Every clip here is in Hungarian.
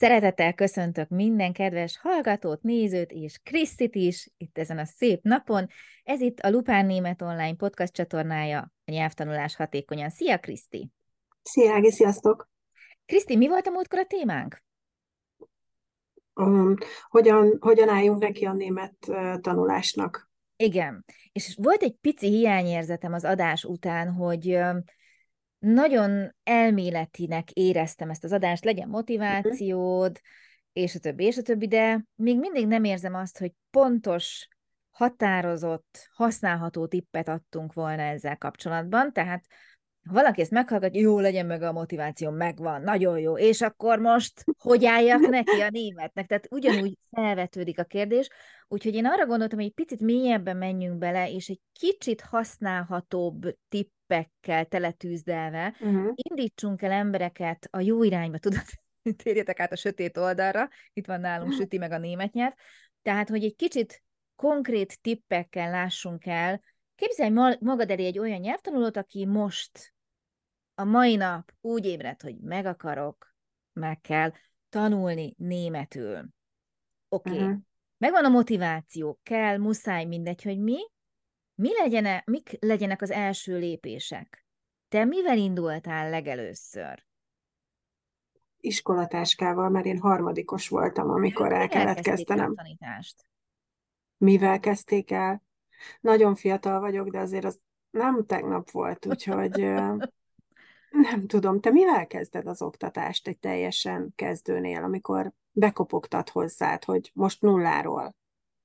Szeretettel köszöntök minden kedves hallgatót, nézőt és Krisztit is itt ezen a szép napon. Ez itt a Lupán Német Online podcast csatornája, a nyelvtanulás hatékonyan. Szia, Kriszti! Szia, Ági, sziasztok! Kriszti, mi volt a múltkor a témánk? Um, hogyan, hogyan álljunk neki a német uh, tanulásnak? Igen, és volt egy pici hiányérzetem az adás után, hogy nagyon elméletinek éreztem ezt az adást, legyen motivációd, és a többi, és a többi, de még mindig nem érzem azt, hogy pontos, határozott, használható tippet adtunk volna ezzel kapcsolatban, tehát ha valaki ezt meghallgatja, jó, legyen meg a motiváció, megvan, nagyon jó, és akkor most hogy álljak neki a németnek? Tehát ugyanúgy felvetődik a kérdés, úgyhogy én arra gondoltam, hogy egy picit mélyebben menjünk bele, és egy kicsit használhatóbb tippekkel teletűzdelve uh-huh. indítsunk el embereket a jó irányba, tudod, térjetek át a sötét oldalra, itt van nálunk süti meg a német nyelv, tehát, hogy egy kicsit konkrét tippekkel lássunk el, Képzelj magad elé egy olyan nyelvtanulót, aki most a mai nap úgy ébred, hogy meg akarok, meg kell tanulni németül. Oké, okay. uh-huh. megvan a motiváció, kell, muszáj, mindegy, hogy mi. Mi legyen, mik legyenek az első lépések? Te mivel indultál legelőször? Iskolatáskával, mert én harmadikos voltam, amikor el kellett kezdenem. A tanítást? Mivel kezdték el? Nagyon fiatal vagyok, de azért az nem tegnap volt, úgyhogy nem tudom. Te mivel kezded az oktatást egy teljesen kezdőnél, amikor bekopogtat hozzád, hogy most nulláról?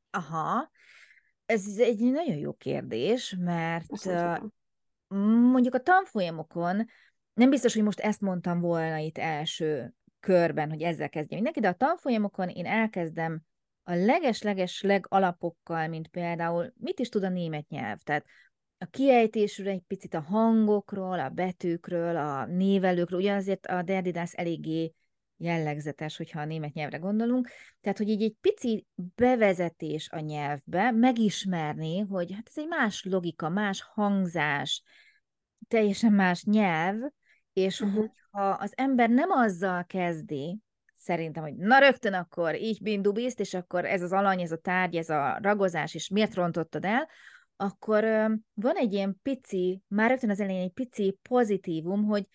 Aha, ez egy nagyon jó kérdés, mert mondjuk a tanfolyamokon nem biztos, hogy most ezt mondtam volna itt első körben, hogy ezzel kezdjem mindenki, de a tanfolyamokon én elkezdem a leges-leges legalapokkal, mint például mit is tud a német nyelv, tehát a kiejtésről egy picit a hangokról, a betűkről, a névelőkről, ugye azért a derdidász eléggé jellegzetes, hogyha a német nyelvre gondolunk, tehát hogy így egy pici bevezetés a nyelvbe, megismerni, hogy hát ez egy más logika, más hangzás, teljesen más nyelv, és uh-huh. hogyha az ember nem azzal kezdi, szerintem, hogy na rögtön akkor így bindubiszt, és akkor ez az alany, ez a tárgy, ez a ragozás, és miért rontottad el, akkor van egy ilyen pici, már rögtön az elején egy pici pozitívum, hogy,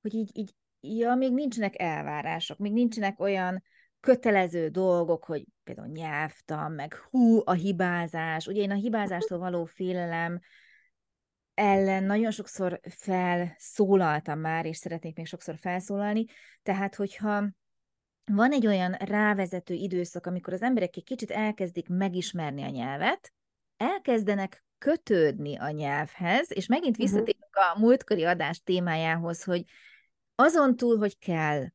hogy így, így, ja, még nincsenek elvárások, még nincsenek olyan kötelező dolgok, hogy például nyelvtan, meg hú, a hibázás. Ugye én a hibázástól való félelem ellen nagyon sokszor felszólaltam már, és szeretnék még sokszor felszólalni, tehát hogyha van egy olyan rávezető időszak, amikor az emberek egy kicsit elkezdik megismerni a nyelvet, elkezdenek kötődni a nyelvhez, és megint mhm. visszatérünk a múltkori adás témájához, hogy azon túl, hogy kell,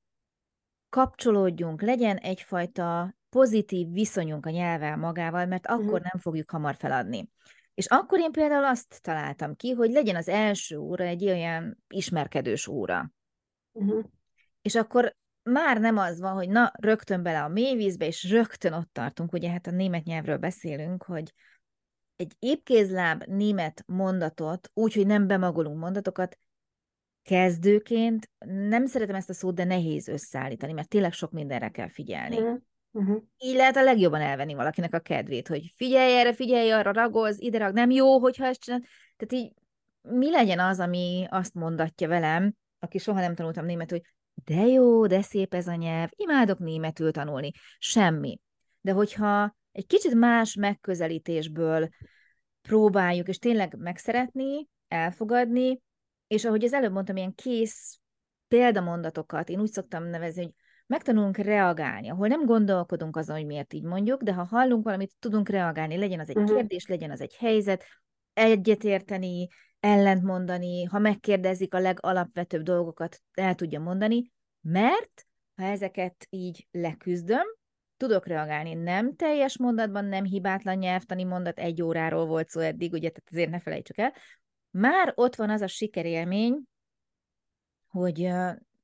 kapcsolódjunk, legyen egyfajta pozitív viszonyunk a nyelvvel magával, mert akkor uh-huh. nem fogjuk hamar feladni. És akkor én például azt találtam ki, hogy legyen az első óra egy olyan ismerkedős óra. Uh-huh. És akkor már nem az van, hogy na, rögtön bele a mélyvízbe, és rögtön ott tartunk, ugye hát a német nyelvről beszélünk, hogy egy épkézláb német mondatot, úgy, hogy nem bemagolunk mondatokat, kezdőként, nem szeretem ezt a szót, de nehéz összeállítani, mert tényleg sok mindenre kell figyelni. Uh-huh. Uh-huh. Így lehet a legjobban elvenni valakinek a kedvét, hogy figyelj erre, figyelj arra, ragoz, ide rag, nem jó, hogyha ezt csinál. Tehát így mi legyen az, ami azt mondatja velem, aki soha nem tanultam német, hogy de jó, de szép ez a nyelv, imádok németül tanulni. Semmi. De hogyha egy kicsit más megközelítésből próbáljuk, és tényleg megszeretni, elfogadni, és ahogy az előbb mondtam, ilyen kész példamondatokat, én úgy szoktam nevezni, hogy megtanulunk reagálni, ahol nem gondolkodunk azon, hogy miért így mondjuk, de ha hallunk valamit, tudunk reagálni, legyen az egy uh-huh. kérdés, legyen az egy helyzet, egyetérteni, ellentmondani, ha megkérdezik a legalapvetőbb dolgokat, el tudja mondani, mert ha ezeket így leküzdöm, tudok reagálni. Nem teljes mondatban, nem hibátlan nyelvtani mondat, egy óráról volt szó eddig, ugye, tehát azért ne felejtsük el. Már ott van az a sikerélmény, hogy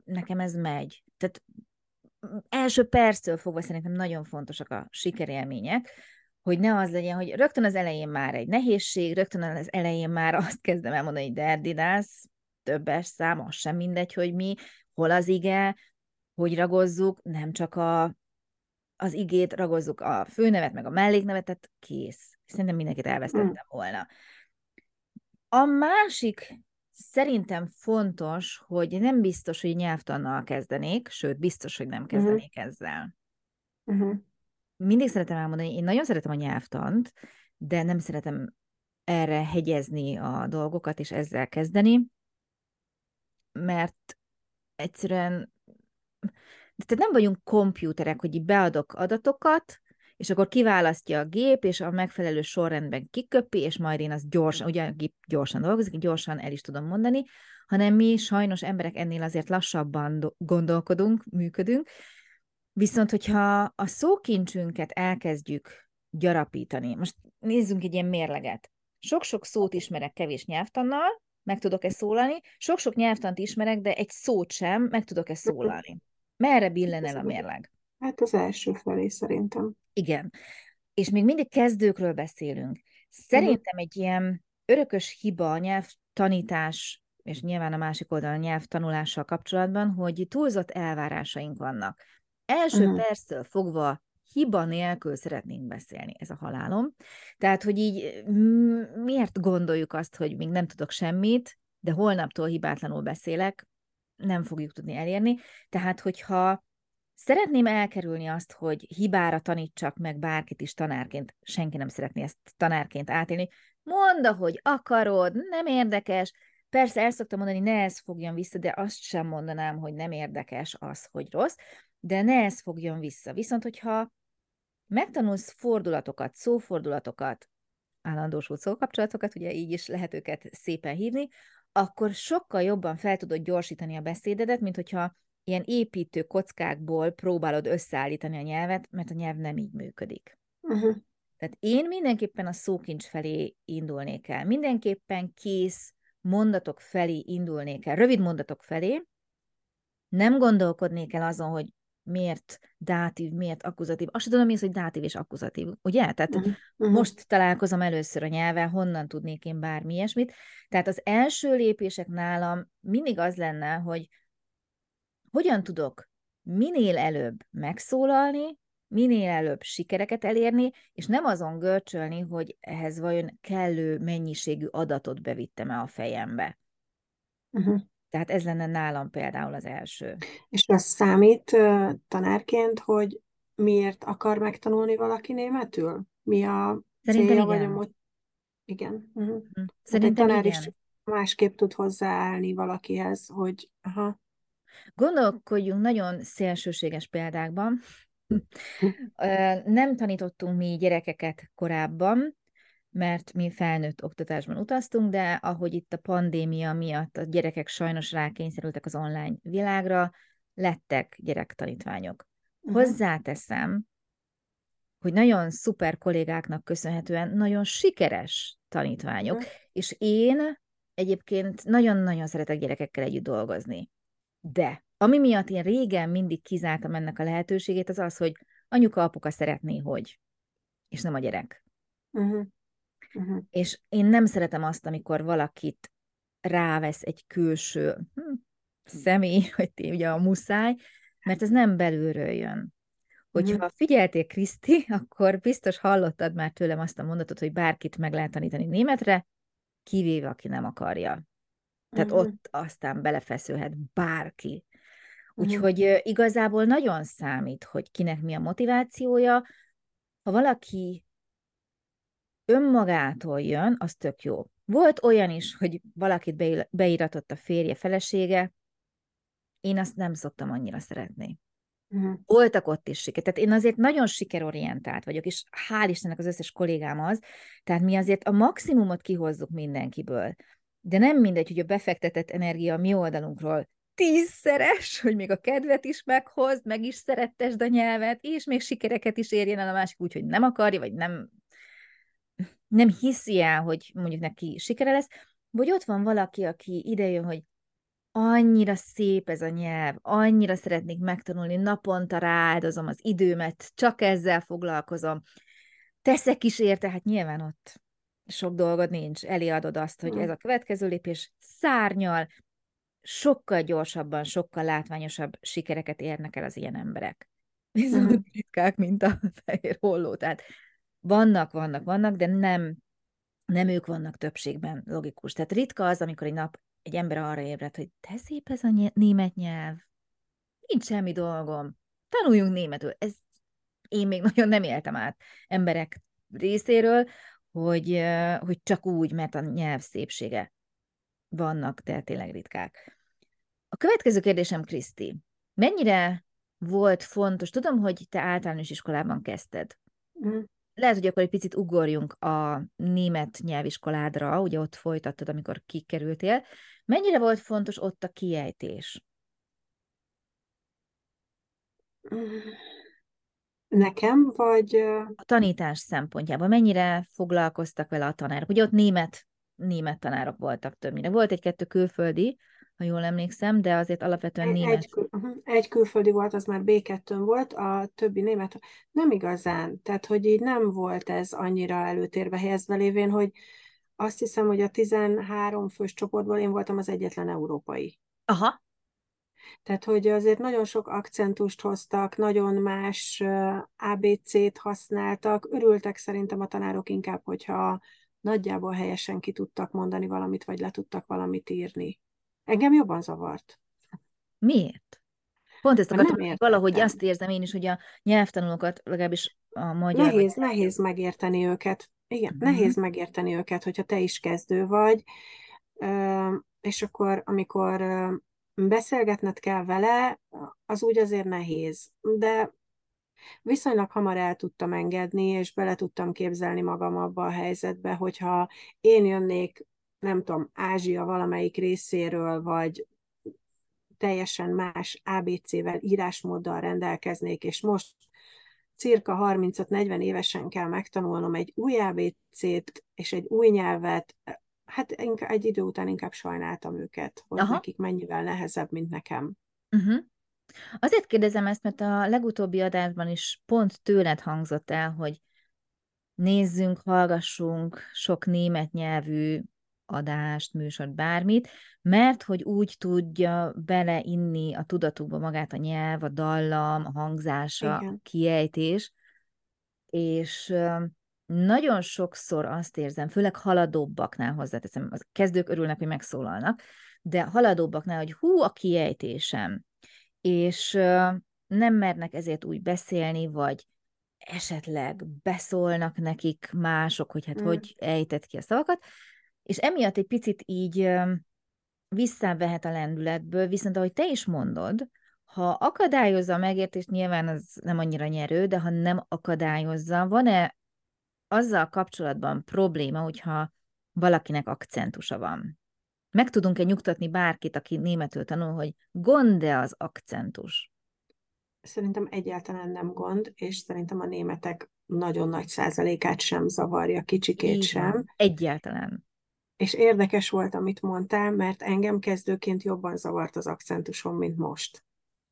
nekem ez megy. Tehát első perctől fogva szerintem nagyon fontosak a sikerélmények, hogy ne az legyen, hogy rögtön az elején már egy nehézség, rögtön az elején már azt kezdem elmondani, hogy derdidász, többes szám, az sem mindegy, hogy mi, hol az ige, hogy ragozzuk, nem csak a, az igét, ragozzuk a főnevet, meg a melléknevet, tehát kész. Szerintem mindenkit elvesztettem mm. volna. A másik szerintem fontos, hogy nem biztos, hogy nyelvtannal kezdenék, sőt, biztos, hogy nem mhm. kezdenék uh-huh. ezzel. Uh-huh. Mindig szeretem elmondani, én nagyon szeretem a nyelvtant, de nem szeretem erre hegyezni a dolgokat, és ezzel kezdeni, mert egyszerűen tehát nem vagyunk kompjúterek, hogy így beadok adatokat, és akkor kiválasztja a gép, és a megfelelő sorrendben kiköpi, és majd én azt gyorsan, ugye a gép gyorsan dolgozik, gyorsan el is tudom mondani, hanem mi sajnos emberek ennél azért lassabban gondolkodunk, működünk, viszont hogyha a szókincsünket elkezdjük gyarapítani, most nézzünk egy ilyen mérleget. Sok-sok szót ismerek kevés nyelvtannal, meg tudok-e szólalni, sok-sok nyelvtant ismerek, de egy szót sem, meg tudok-e szólalni. Merre billen el a mérleg? Hát az első felé szerintem. Igen. És még mindig kezdőkről beszélünk. Szerintem egy ilyen örökös hiba a nyelvtanítás, és nyilván a másik oldalon a nyelvtanulással kapcsolatban, hogy túlzott elvárásaink vannak. Első uh-huh. perctől fogva hiba nélkül szeretnénk beszélni, ez a halálom. Tehát, hogy így miért gondoljuk azt, hogy még nem tudok semmit, de holnaptól hibátlanul beszélek, nem fogjuk tudni elérni. Tehát, hogyha Szeretném elkerülni azt, hogy hibára tanítsak meg bárkit is tanárként. Senki nem szeretné ezt tanárként átélni. Mondd, hogy akarod, nem érdekes. Persze el szoktam mondani, ne ez fogjon vissza, de azt sem mondanám, hogy nem érdekes az, hogy rossz, de ne ez fogjon vissza. Viszont, hogyha megtanulsz fordulatokat, szófordulatokat, állandósult szókapcsolatokat, ugye így is lehet őket szépen hívni, akkor sokkal jobban fel tudod gyorsítani a beszédedet, mint hogyha ilyen építő kockákból próbálod összeállítani a nyelvet, mert a nyelv nem így működik. Uh-huh. Tehát én mindenképpen a szókincs felé indulnék el. Mindenképpen kész mondatok felé indulnék el. Rövid mondatok felé. Nem gondolkodnék el azon, hogy miért dátív, miért akkuzatív. Azt tudom, mi az, hogy dátív és akkuzatív, ugye? Tehát uh-huh. most találkozom először a nyelven, honnan tudnék én bármi ilyesmit. Tehát az első lépések nálam mindig az lenne, hogy hogyan tudok minél előbb megszólalni, minél előbb sikereket elérni, és nem azon görcsölni, hogy ehhez vajon kellő mennyiségű adatot bevittem-e a fejembe. Uh-huh. Tehát ez lenne nálam például az első. És az számít tanárként, hogy miért akar megtanulni valaki németül? Mi a Szerintem célja, igen. vagy a Igen. Uh-huh. Szerintem hát egy tanár igen. is másképp tud hozzáállni valakihez, hogy aha, Gondolkodjunk nagyon szélsőséges példákban. Nem tanítottunk mi gyerekeket korábban, mert mi felnőtt oktatásban utaztunk, de ahogy itt a pandémia miatt a gyerekek sajnos rákényszerültek az online világra, lettek gyerektanítványok. Uh-huh. Hozzáteszem, hogy nagyon szuper kollégáknak köszönhetően nagyon sikeres tanítványok, uh-huh. és én egyébként nagyon-nagyon szeretek gyerekekkel együtt dolgozni. De ami miatt én régen mindig kizártam ennek a lehetőségét, az az, hogy anyuka, apuka szeretné, hogy, és nem a gyerek. Uh-huh. Uh-huh. És én nem szeretem azt, amikor valakit rávesz egy külső hm, személy, hogy ti ugye a muszáj, mert ez nem belülről jön. Hogyha uh-huh. figyeltél Kriszti, akkor biztos hallottad már tőlem azt a mondatot, hogy bárkit meg lehet tanítani németre, kivéve, aki nem akarja. Tehát uh-huh. ott aztán belefeszülhet bárki. Úgyhogy uh-huh. igazából nagyon számít, hogy kinek mi a motivációja. Ha valaki önmagától jön, az tök jó. Volt olyan is, hogy valakit beíratott a férje, felesége, én azt nem szoktam annyira szeretni. Uh-huh. Voltak ott is siker. Tehát én azért nagyon sikerorientált vagyok, és hál' Istennek az összes kollégám az, tehát mi azért a maximumot kihozzuk mindenkiből de nem mindegy, hogy a befektetett energia a mi oldalunkról tízszeres, hogy még a kedvet is meghoz, meg is szerettesd a nyelvet, és még sikereket is érjen el a másik úgy, hogy nem akarja, vagy nem, nem hiszi el, hogy mondjuk neki sikere lesz, vagy ott van valaki, aki idejön, hogy annyira szép ez a nyelv, annyira szeretnék megtanulni, naponta rááldozom az időmet, csak ezzel foglalkozom, teszek is érte, hát nyilván ott sok dolgod nincs, eléadod azt, hogy ez a következő lépés szárnyal, sokkal gyorsabban, sokkal látványosabb sikereket érnek el az ilyen emberek. Viszont uh-huh. ritkák, mint a fehér holló. Tehát vannak, vannak, vannak, de nem, nem ők vannak többségben logikus. Tehát ritka az, amikor egy nap egy ember arra ébred, hogy te szép ez a német nyelv, nincs semmi dolgom, tanuljunk németül. Ez én még nagyon nem éltem át emberek részéről, hogy, hogy csak úgy, mert a nyelv szépsége vannak, de tényleg ritkák. A következő kérdésem, Kriszti, mennyire volt fontos, tudom, hogy te általános iskolában kezdted. Mm. Lehet, hogy akkor egy picit ugorjunk a német nyelviskoládra, ugye ott folytattad, amikor kikerültél. Mennyire volt fontos ott a kiejtés? Nekem, vagy... A tanítás szempontjából mennyire foglalkoztak vele a tanárok? Ugye ott német, német tanárok voltak többnyire. Volt egy-kettő külföldi, ha jól emlékszem, de azért alapvetően egy, német. Egy, uh-huh, egy külföldi volt, az már B2 volt, a többi német nem igazán. Tehát, hogy így nem volt ez annyira előtérbe helyezve lévén, hogy azt hiszem, hogy a 13 fős csoportból én voltam az egyetlen európai. Aha. Tehát, hogy azért nagyon sok akcentust hoztak, nagyon más ABC-t használtak. Örültek szerintem a tanárok inkább, hogyha nagyjából helyesen ki tudtak mondani valamit, vagy le tudtak valamit írni. Engem jobban zavart. Miért? Pont ezt akartam, hogy valahogy azt érzem én is, hogy a nyelvtanulókat, legalábbis a magyar... Nehéz, vagy... nehéz megérteni őket. Igen, uh-huh. nehéz megérteni őket, hogyha te is kezdő vagy, és akkor, amikor beszélgetned kell vele, az úgy azért nehéz, de viszonylag hamar el tudtam engedni, és bele tudtam képzelni magam abba a helyzetbe, hogyha én jönnék, nem tudom, Ázsia valamelyik részéről, vagy teljesen más ABC-vel, írásmóddal rendelkeznék, és most cirka 35-40 évesen kell megtanulnom egy új ABC-t és egy új nyelvet, hát inkább, egy idő után inkább sajnáltam őket, hogy Aha. nekik mennyivel nehezebb, mint nekem. Uh-huh. Azért kérdezem ezt, mert a legutóbbi adásban is pont tőled hangzott el, hogy nézzünk, hallgassunk sok német nyelvű adást, műsort, bármit, mert hogy úgy tudja beleinni a tudatukba magát a nyelv, a dallam, a hangzása, Igen. a kiejtés, és nagyon sokszor azt érzem, főleg haladóbbaknál hozzáteszem, az kezdők örülnek, hogy megszólalnak, de haladóbbaknál, hogy hú, a kiejtésem, és nem mernek ezért úgy beszélni, vagy esetleg beszólnak nekik mások, hogy hát mm. hogy ejtett ki a szavakat, és emiatt egy picit így visszavehet a lendületből, viszont ahogy te is mondod, ha akadályozza a megértést, nyilván az nem annyira nyerő, de ha nem akadályozza, van-e azzal kapcsolatban probléma, hogyha valakinek akcentusa van? Meg tudunk-e nyugtatni bárkit, aki németül tanul, hogy gond-e az akcentus? Szerintem egyáltalán nem gond, és szerintem a németek nagyon nagy százalékát sem zavarja, kicsikét Igen, sem. Egyáltalán. És érdekes volt, amit mondtál, mert engem kezdőként jobban zavart az akcentusom, mint most.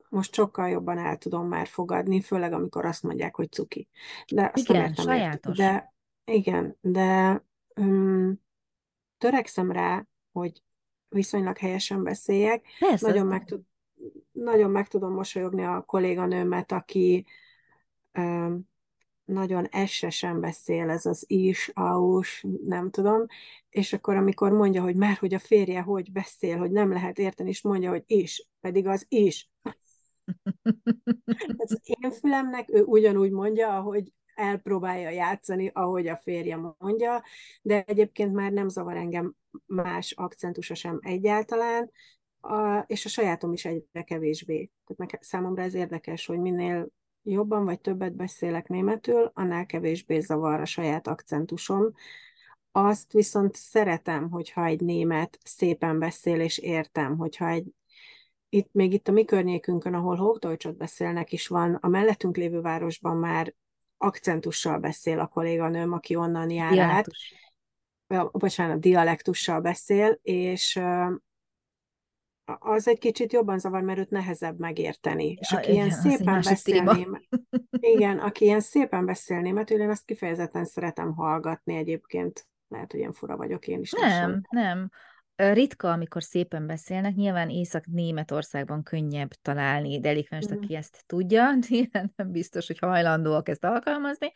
Most sokkal jobban el tudom már fogadni, főleg amikor azt mondják, hogy cuki. De azt igen, nem sajátos. De igen, de um, törekszem rá, hogy viszonylag helyesen beszéljek. Persze, nagyon, meg tud, nagyon meg tudom mosolyogni a kolléganőmet, aki um, nagyon essesen beszél, ez az is, aus, nem tudom, és akkor amikor mondja, hogy már hogy a férje hogy beszél, hogy nem lehet érteni, és mondja, hogy is, pedig az is. Ez én fülemnek ő ugyanúgy mondja, ahogy elpróbálja játszani, ahogy a férje mondja, de egyébként már nem zavar engem más akcentusa sem egyáltalán, a, és a sajátom is egyre kevésbé. Tehát nekem, számomra ez érdekes, hogy minél jobban vagy többet beszélek németül, annál kevésbé zavar a saját akcentusom. Azt viszont szeretem, hogyha egy német szépen beszél, és értem, hogyha egy itt, még itt a mi környékünkön, ahol Hochdeutschot beszélnek is van, a mellettünk lévő városban már akcentussal beszél a kolléganőm, aki onnan jár Dialektus. át. Bocsánat, dialektussal beszél, és az egy kicsit jobban zavar, mert őt nehezebb megérteni. És aki igen, ilyen szépen beszél igen, aki ilyen szépen beszél németül, én azt kifejezetten szeretem hallgatni egyébként. Lehet, hogy ilyen fura vagyok én is. Nem, nem. Ritka, amikor szépen beszélnek, nyilván Észak-Németországban könnyebb találni delikvenst, mm. aki ezt tudja, nyilván nem biztos, hogy hajlandóak ezt alkalmazni,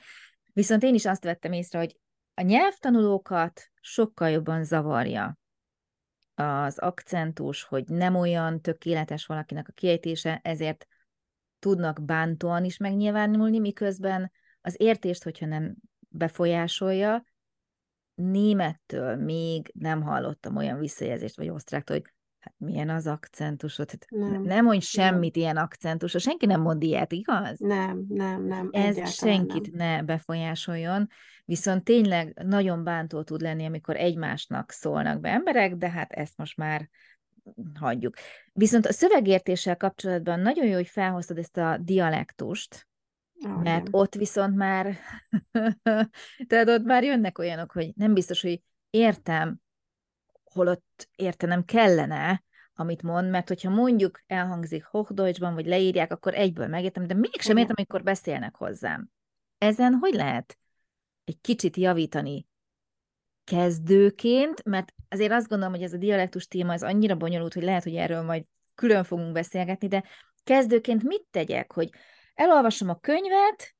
viszont én is azt vettem észre, hogy a nyelvtanulókat sokkal jobban zavarja az akcentus, hogy nem olyan tökéletes valakinek a kiejtése, ezért tudnak bántóan is megnyilvánulni, miközben az értést, hogyha nem befolyásolja, némettől még nem hallottam olyan visszajelzést, vagy osztráktól, hogy hát milyen az akcentusod. Hát nem, nem mondj semmit nem. ilyen akcentusra. Senki nem mond ilyet, igaz? Nem, nem, nem. Ez senkit nem. ne befolyásoljon. Viszont tényleg nagyon bántó tud lenni, amikor egymásnak szólnak be emberek, de hát ezt most már hagyjuk. Viszont a szövegértéssel kapcsolatban nagyon jó, hogy felhoztad ezt a dialektust, Oh, mert igen. ott viszont már, tehát ott már jönnek olyanok, hogy nem biztos, hogy értem, holott értenem kellene, amit mond, mert hogyha mondjuk elhangzik Hochdeutschban, vagy leírják, akkor egyből megértem, de mégsem értem, amikor beszélnek hozzám. Ezen hogy lehet egy kicsit javítani kezdőként, mert azért azt gondolom, hogy ez a dialektus téma az annyira bonyolult, hogy lehet, hogy erről majd külön fogunk beszélgetni, de kezdőként mit tegyek, hogy elolvasom a könyvet,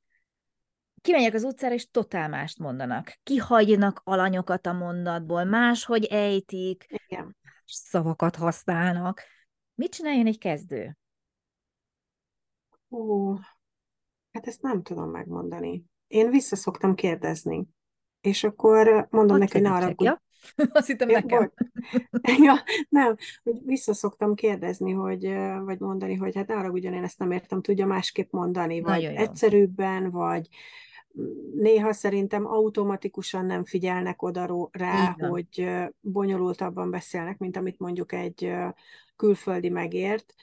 kimegyek az utcára, és totál mást mondanak. Kihagynak alanyokat a mondatból, máshogy ejtik, Igen. szavakat használnak. Mit csináljon egy kezdő? Ó, hát ezt nem tudom megmondani. Én vissza szoktam kérdezni, és akkor mondom neki, hogy ne arra, ja? Azt hittem ja, nekem. ja, nem, hogy vissza szoktam kérdezni, hogy, vagy mondani, hogy hát arra ugyan én ezt nem értem, tudja másképp mondani, vagy Nagyon egyszerűbben, vagy néha szerintem automatikusan nem figyelnek oda rá, Igen. hogy bonyolultabban beszélnek, mint amit mondjuk egy külföldi megért,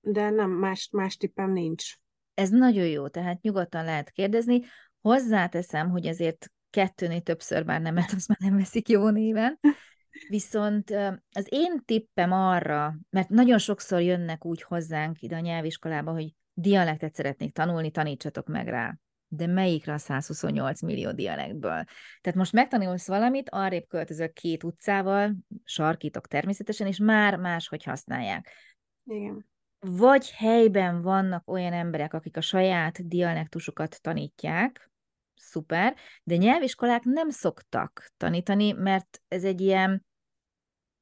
de nem, más, más tippem nincs. Ez nagyon jó, tehát nyugodtan lehet kérdezni. Hozzáteszem, hogy azért kettőnél többször már nemet, azt már nem veszik jó néven. Viszont az én tippem arra, mert nagyon sokszor jönnek úgy hozzánk ide a nyelviskolába, hogy dialektet szeretnék tanulni, tanítsatok meg rá. De melyikre a 128 millió dialektből? Tehát most megtanulsz valamit, arrébb költözök két utcával, sarkítok természetesen, és már máshogy használják. Igen. Vagy helyben vannak olyan emberek, akik a saját dialektusukat tanítják, szuper, de nyelviskolák nem szoktak tanítani, mert ez egy ilyen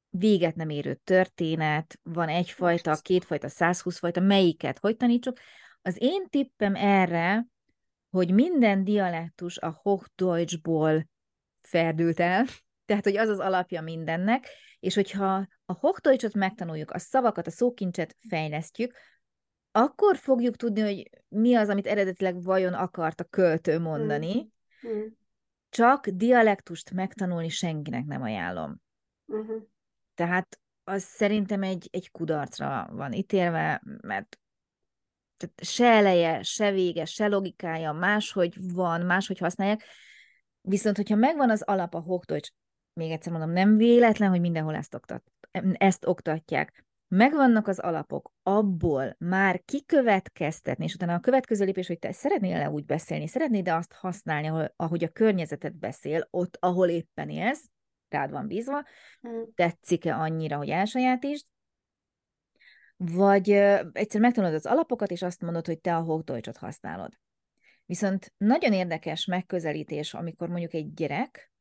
véget nem érő történet, van egyfajta, kétfajta, 120 fajta, melyiket hogy tanítsuk. Az én tippem erre, hogy minden dialektus a Hochdeutschból ferdült el, tehát, hogy az az alapja mindennek, és hogyha a Hochdeutschot megtanuljuk, a szavakat, a szókincset fejlesztjük, akkor fogjuk tudni, hogy mi az, amit eredetileg vajon akart a költő mondani. Mm. Mm. Csak dialektust megtanulni senkinek nem ajánlom. Mm-hmm. Tehát az szerintem egy, egy kudarcra van ítélve, mert tehát se eleje, se vége, se logikája máshogy van, máshogy használják. Viszont, hogyha megvan az alap a Hochdeutsch, még egyszer mondom, nem véletlen, hogy mindenhol ezt, oktat, ezt oktatják megvannak az alapok, abból már kikövetkeztetni, és utána a következő lépés, hogy te szeretnél-e úgy beszélni, szeretnéd-e azt használni, ahol, ahogy a környezetet beszél, ott, ahol éppen élsz, rád van bízva, hmm. tetszik-e annyira, hogy elsajátítsd, vagy egyszer megtanulod az alapokat, és azt mondod, hogy te a Hochdeutschot használod. Viszont nagyon érdekes megközelítés, amikor mondjuk egy gyerek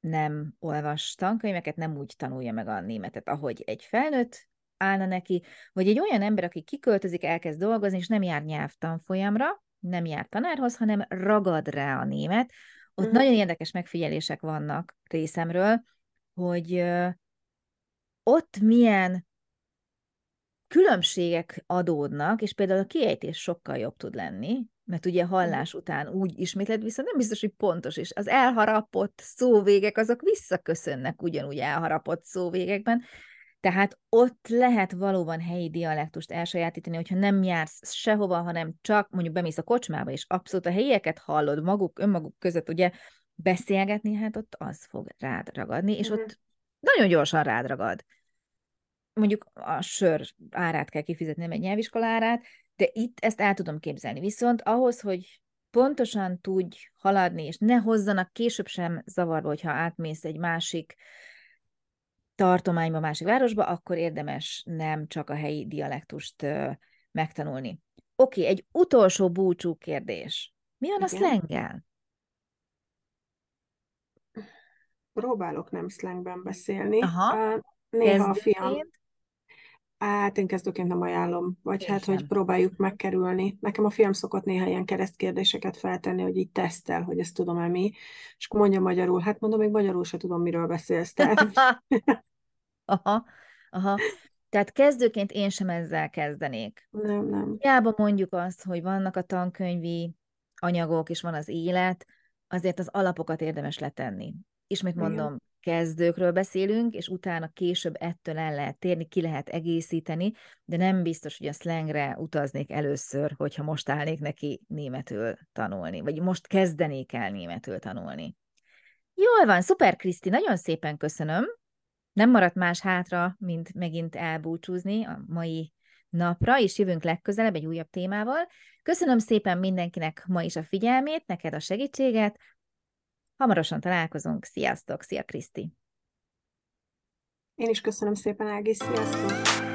nem olvas tankönyveket, nem úgy tanulja meg a németet, ahogy egy felnőtt állna neki, vagy egy olyan ember, aki kiköltözik, elkezd dolgozni, és nem jár nyelvtanfolyamra, nem jár tanárhoz, hanem ragad rá a német. Ott mm. nagyon érdekes megfigyelések vannak részemről, hogy ott milyen különbségek adódnak, és például a kiejtés sokkal jobb tud lenni, mert ugye hallás után úgy ismétled, viszont nem biztos, hogy pontos, és az elharapott szóvégek, azok visszaköszönnek ugyanúgy elharapott szóvégekben, tehát ott lehet valóban helyi dialektust elsajátítani, hogyha nem jársz sehova, hanem csak mondjuk bemész a kocsmába, és abszolút a helyieket hallod maguk, önmaguk között ugye beszélgetni, hát ott az fog rád ragadni, és mm-hmm. ott nagyon gyorsan rád ragad. Mondjuk a sör árát kell kifizetni, nem egy nyelviskolárát, de itt ezt el tudom képzelni. Viszont ahhoz, hogy pontosan tudj haladni, és ne hozzanak később sem zavarba, hogyha átmész egy másik tartományba, másik városba, akkor érdemes nem csak a helyi dialektust megtanulni. Oké, okay, egy utolsó búcsú kérdés. Mi van Igen. a szlenggel? Próbálok nem szlengben beszélni. Aha. Néha a fiam... Hát én kezdőként nem ajánlom, vagy én hát, sem. hogy próbáljuk megkerülni. Nekem a fiam szokott néha ilyen keresztkérdéseket feltenni, hogy így tesztel, hogy ezt tudom-e mi, és akkor mondja magyarul, hát mondom, még magyarul se tudom, miről beszélsz. Tehát... aha, aha. Tehát kezdőként én sem ezzel kezdenék. Nem, nem. Hiába mondjuk azt, hogy vannak a tankönyvi anyagok, és van az élet, azért az alapokat érdemes letenni. Ismét mondom, Igen. Kezdőkről beszélünk, és utána később ettől el lehet térni, ki lehet egészíteni, de nem biztos, hogy a slangre utaznék először, hogyha most állnék neki németül tanulni, vagy most kezdenék el németül tanulni. Jól van, szuper, Kriszti, nagyon szépen köszönöm. Nem maradt más hátra, mint megint elbúcsúzni a mai napra, és jövünk legközelebb egy újabb témával. Köszönöm szépen mindenkinek ma is a figyelmét, neked a segítséget. Hamarosan találkozunk. Sziasztok! Szia, Kriszti! Én is köszönöm szépen, Ági. Sziasztok!